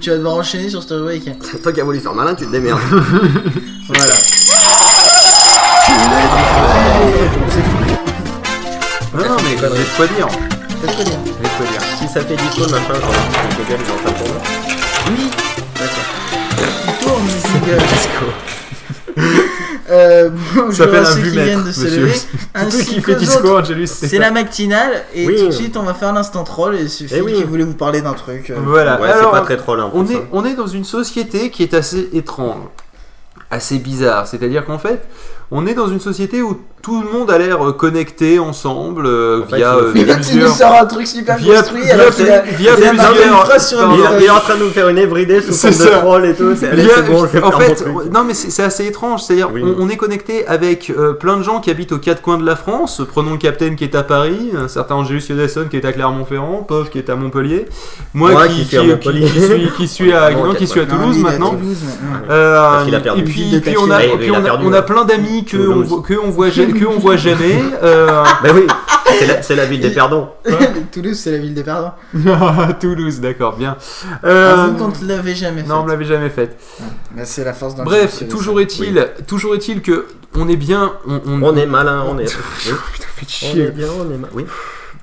Tu vas devoir enchaîner sur rubrique. C'est toi qui as voulu faire malin, tu te démerdes. Voilà. Non, non, mais j'ai de quoi dire. Faites quoi dire J'ai de quoi dire. si ça fait disco le machin, genre, le Google, il en de tourner. Oui. D'accord. Il tourne, Google. Euh, bonjour Ça s'appelle à un ceux qui vue-mètre, viennent de se monsieur. lever. Tout ainsi qui fait disco, autres. Angelus, c'est la matinale et Oui. tout de suite on va faire l'instant troll et il suffit Eh oui. qu'il voulait vous parler d'un truc. Voilà. Ouais, c'est Alors, pas très troll hein, on pour est, ça. on est dans une société qui est assez étrange, assez bizarre. C'est-à-dire qu'en fait, on est dans une société où tout le monde a l'air euh, connecté ensemble euh, En via euh, fait- Là, tu nous sors un truc super Via- construit via- alors qu'il a, via il a plusieurs- Il, est en train de nous faire une everyday sous C'est forme de troll et tout. C'est allez, Via- c'est bon, je vais en faire fait, non mais c'est c'est assez étrange, c'est-à-dire Oui. on, on est connecté avec euh, plein de gens qui habitent aux quatre coins de la France. Prenons le Capitaine qui est à Paris, un certain Angelus Yodesson qui est à Clermont-Ferrand, Pov qui est à Montpellier, moi, Moi qui, qui suis à qui- qui suis, qui suis à, non, qui suis à ouais. Toulouse à maintenant. Euh, et puis, on a, ouais. plein d'amis que on, Toulouse. voit- que on voit, que on voit jamais. euh, Bah oui, c'est la, c'est la ville des perdants. Toulouse c'est la ville des perdants. Toulouse, d'accord, bien. Ah, Euh, vous qu'on ne l'avait jamais fait. non, on me l'avait jamais fait. C'est la force d'un Bref, toujours est-il, toujours est-il que on est bien, on, on- On est malin, on est. Oui. Faites On est chier. bien, on est malin. Oui.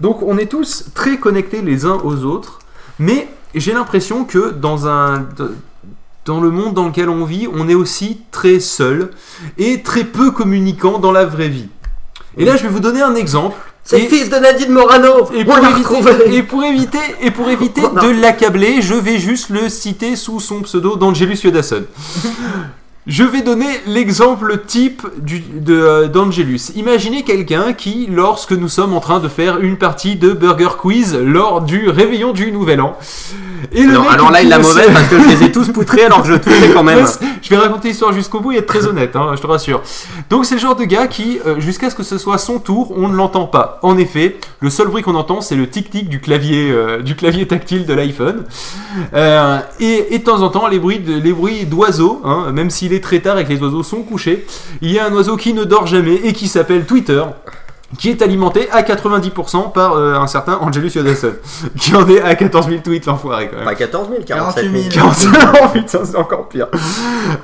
Donc on est tous très connectés les uns aux autres, mais j'ai l'impression que dans un dans le monde dans lequel on vit, on est aussi très seul et très peu communicant dans la vraie vie. Et là, je vais vous donner un exemple. C'est le fils de Nadine Morano. Et pour, éviter, et pour éviter, et pour éviter Oh, non. de l'accabler, je vais juste le citer sous son pseudo d'Angelus Yodasson. Je vais donner l'exemple type euh, d'Angelus. Imaginez quelqu'un qui, lorsque nous sommes en train de faire une partie de Burger Quiz lors du réveillon du Nouvel An, et le Non, mec alors là, il l'a mauvaise parce que je les ai tous poutrés alors que je le trouvais quand même. je vais raconter l'histoire jusqu'au bout et être très honnête, hein, je te rassure. Donc c'est le genre de gars qui, euh, jusqu'à ce que ce soit son tour, on ne l'entend pas. En effet, le seul bruit qu'on entend, c'est le tic-tic du clavier, euh, du clavier tactile de l'iPhone. Euh, et, et de temps en temps, les bruits, de- les bruits d'oiseaux, hein, même s'il est très tard et que les oiseaux sont couchés, il y a un oiseau qui ne dort jamais et qui s'appelle Twitter. Qui est alimenté à 90% par euh, un certain Angelus Yodasson, qui en est à 14 000 tweets, l'enfoiré quand même. Pas 14 000, 47 000. 48 000. 45 oh putain, c'est encore pire.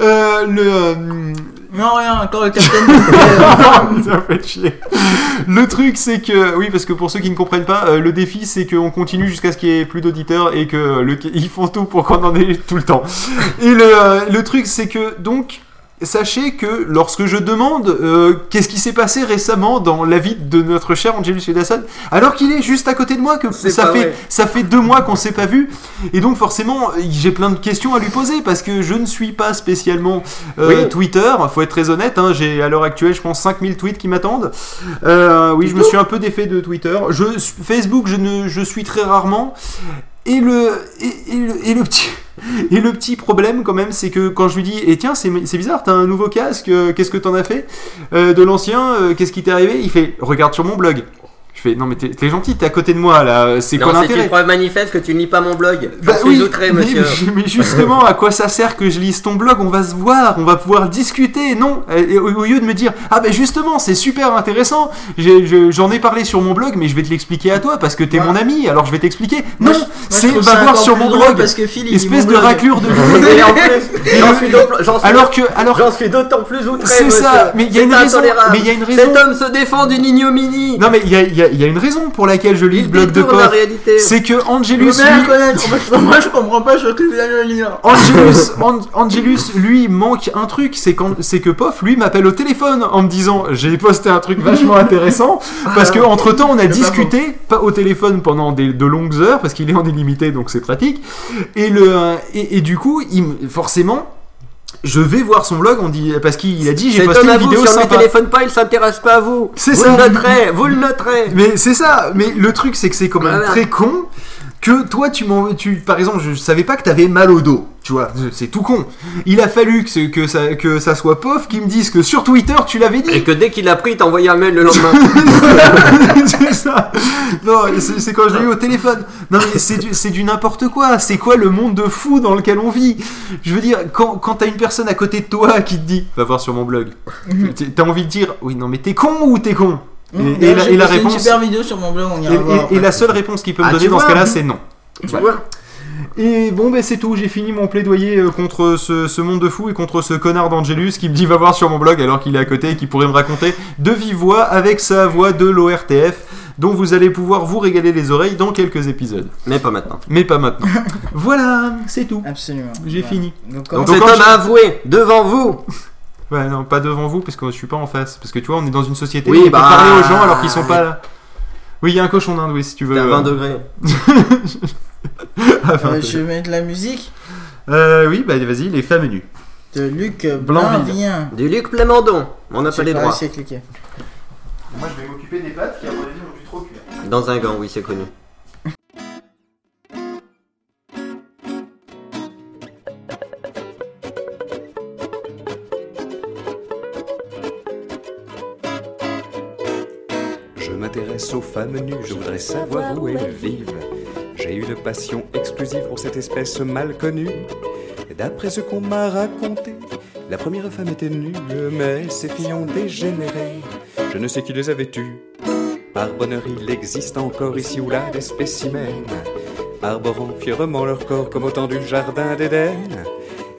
Euh, le. euh, Non, rien, encore le de- ça fait chier. Le truc, c'est que. Oui, parce que pour ceux qui ne comprennent pas, euh, le défi, c'est qu'on continue jusqu'à ce qu'il y ait plus d'auditeurs et que le, ils font tout pour qu'on en ait tout le temps. Et le, euh, le truc, c'est que donc. Sachez que lorsque je demande euh, qu'est-ce qui s'est passé récemment dans la vie de notre cher Angelus Yodasson, alors qu'il est juste à côté de moi, que ça fait, vrai. ça fait deux mois qu'on s'est pas vu, et donc forcément j'ai plein de questions à lui poser parce que je ne suis pas spécialement euh, Oui. Twitter, faut être très honnête, hein, j'ai à l'heure actuelle je pense 5000 tweets qui m'attendent. Euh, oui, je me suis un peu défait de Twitter. Je, Facebook, je, ne, je suis très rarement. Et le, et, et le, et le petit. Et le petit problème quand même, c'est que quand je lui dis, et tiens, c'est c'est bizarre, t'as un nouveau casque, euh, qu'est-ce que t'en as fait Euh, De l'ancien, euh, qu'est-ce qui t'est arrivé? Il fait, regarde sur mon blog. Je fais, non mais t'es gentil, t'es à côté de moi là, c'est quoi Non, c'est l'intérêt une preuve manifeste que tu ne lis pas mon blog. Bah suis oui, outré, monsieur. mais justement, à quoi ça sert que je lise ton blog? On va se voir, on va pouvoir discuter. Non, Et au, lieu de me dire ah ben justement, c'est super intéressant. J'en ai, parlé sur mon blog, mais je vais te l'expliquer à toi parce que t'es Ouais. mon ami. Alors je vais t'expliquer. Non, c'est va voir sur mon blog. Parce que Phil, Espèce de raclure de. Alors que, alors j'en suis d'autant plus outré, C'est ça, mais il y a une raison. Cet homme se défend d'une ignominie. non mais il y a, y a- il y a une raison pour laquelle je lis le blog de Pof. C'est que Angelus, lui, connaître. Moi, je- comprends pas, je lire. Angelus, An- Angelus, lui, manque un truc, c'est que Pof, lui, m'appelle au téléphone en me disant, j'ai posté un truc vachement intéressant, parce que entre temps, on a pas discuté, pas au téléphone pendant des, de longues heures, parce qu'il est en illimité, donc c'est pratique, et le, et, et du coup, il, forcément, je vais voir son blog, on dit, parce qu'il a dit, j'ai posté une vidéo ne sympa. téléphone pas, il s'intéresse pas à vous. C'est vous ça. le noterez, vous le noterez. Mais c'est ça, mais le truc c'est que c'est quand même très con que toi tu m'en tu par exemple je savais pas que t'avais mal au dos tu vois c'est tout con. Il a fallu que, ça que ça soit Pof qui me dise que sur Twitter tu l'avais Et dit que dès qu'il a pris, il t'a envoyé un mail le lendemain. c'est ça. Non c'est c'est quand je l'ai eu au téléphone. Non mais c'est du, c'est du n'importe quoi. C'est quoi le monde de fou dans lequel on vit? Je veux dire quand, quand t'as une personne à côté de toi qui te dit va voir sur mon blog. T'as envie de dire oui non mais t'es con ou t'es con? Et, et D'ailleurs, la, j'ai et la réponse une super vidéo sur mon blog, on et, voir. et- et la seule réponse qu'il peut me Ah, donner dans ce cas-là c'est non tu vois Et bon, ben c'est tout, j'ai fini mon plaidoyer euh, contre ce, ce monde de fou et contre ce connard d'Angelus qui me dit va voir sur mon blog alors qu'il est à côté et qui pourrait me raconter de vive voix avec sa voix de l'ORTF dont vous allez pouvoir vous régaler les oreilles dans quelques épisodes. Mais pas maintenant. Mais pas maintenant. voilà, c'est tout. Absolument. J'ai Voilà. fini. Donc, Cet homme je- a avoué, devant vous. Ouais, non, pas devant vous parce que je suis pas en face. Parce que tu vois, on est dans une société Oui, où on peut bah, parler aux gens alors qu'ils sont pas là. Oui, il y a un cochon d'Inde, oui, si tu veux. T'es à euh, 20 degrés. à 20 Euh, degrés. je vais mettre de la musique Euh, oui, bah vas-y, les femmes nues. de Luc. Blainvien. Du Luc Plamondon. On n'a pas les droits. Moi, je vais m'occuper des pattes qui, à mon avis, ont plus trop cuire. Dans un gant, oui, c'est connu. Je voudrais savoir où elles vivent. J'ai une passion exclusive pour cette espèce mal connue. D'après ce qu'on m'a raconté, la première femme était nue, mais ses filles ont dégénéré. Je ne sais qui les avait tues. Par bonheur, il existe encore ici ou là des spécimens, arborant fièrement leur corps comme au temps du jardin d'Éden.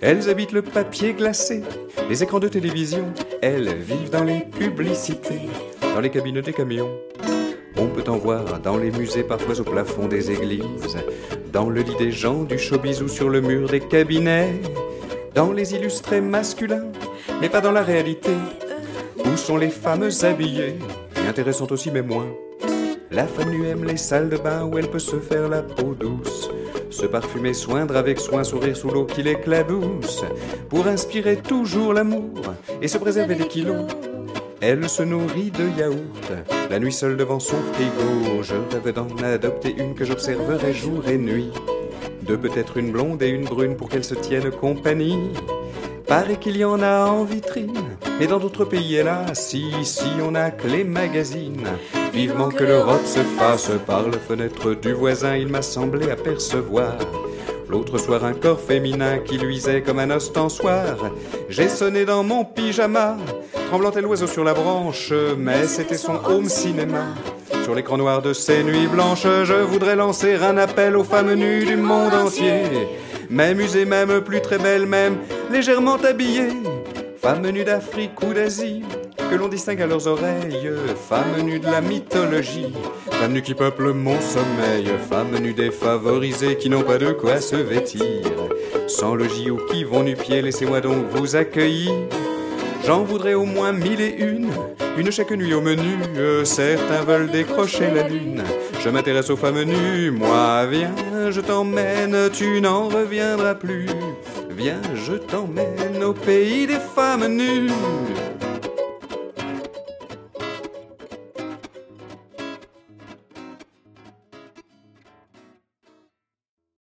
Elles habitent le papier glacé, les écrans de télévision. Elles vivent dans les publicités, dans les cabines des camions. On peut en voir dans les musées, parfois au plafond des églises, dans le lit des gens du showbiz ou sur le mur des cabinets, dans les illustrés masculins, mais pas dans la réalité. Où sont les femmes habillées? Et intéressantes aussi, mais moins. La femme nue aime les salles de bain où elle peut se faire la peau douce, se parfumer, soindre avec soin, sourire sous l'eau qui l'éclabousse, pour inspirer toujours l'amour et se préserver des kilos. Elle se nourrit de yaourt, la nuit seule devant son frigo. Je rêve d'en adopter une que j'observerai jour et nuit. De peut-être une blonde et une brune pour qu'elles se tiennent compagnie. Paraît qu'il y en a en vitrine, mais dans d'autres pays, hélas, si, ici on a que les magazines. Vivement que l'Europe se fasse par la fenêtre du voisin, il m'a semblé apercevoir. L'autre soir, un corps féminin qui luisait comme un ostensoir. J'ai sonné dans mon pyjama, tremblant tel l'oiseau sur la branche, mais c'était son home cinéma. Sur l'écran noir de ces nuits blanches, je voudrais lancer un appel aux femmes nues du monde entier. Même usées, même plus très belles, même légèrement habillées. Femmes nues d'Afrique ou d'Asie, que l'on distingue à leurs oreilles. Femmes nues de la mythologie, femmes nues qui peuplent mon sommeil. Femmes nues défavorisées qui n'ont pas de quoi se vêtir. Sans logis ou qui vont nu-pieds, laissez-moi donc vous accueillir. J'en voudrais au moins mille et une, une chaque nuit au menu. Euh, Certains veulent décrocher la lune. Je m'intéresse aux femmes nues, moi viens, je t'emmène, tu n'en reviendras plus. Viens, je t'emmène au pays des femmes nues.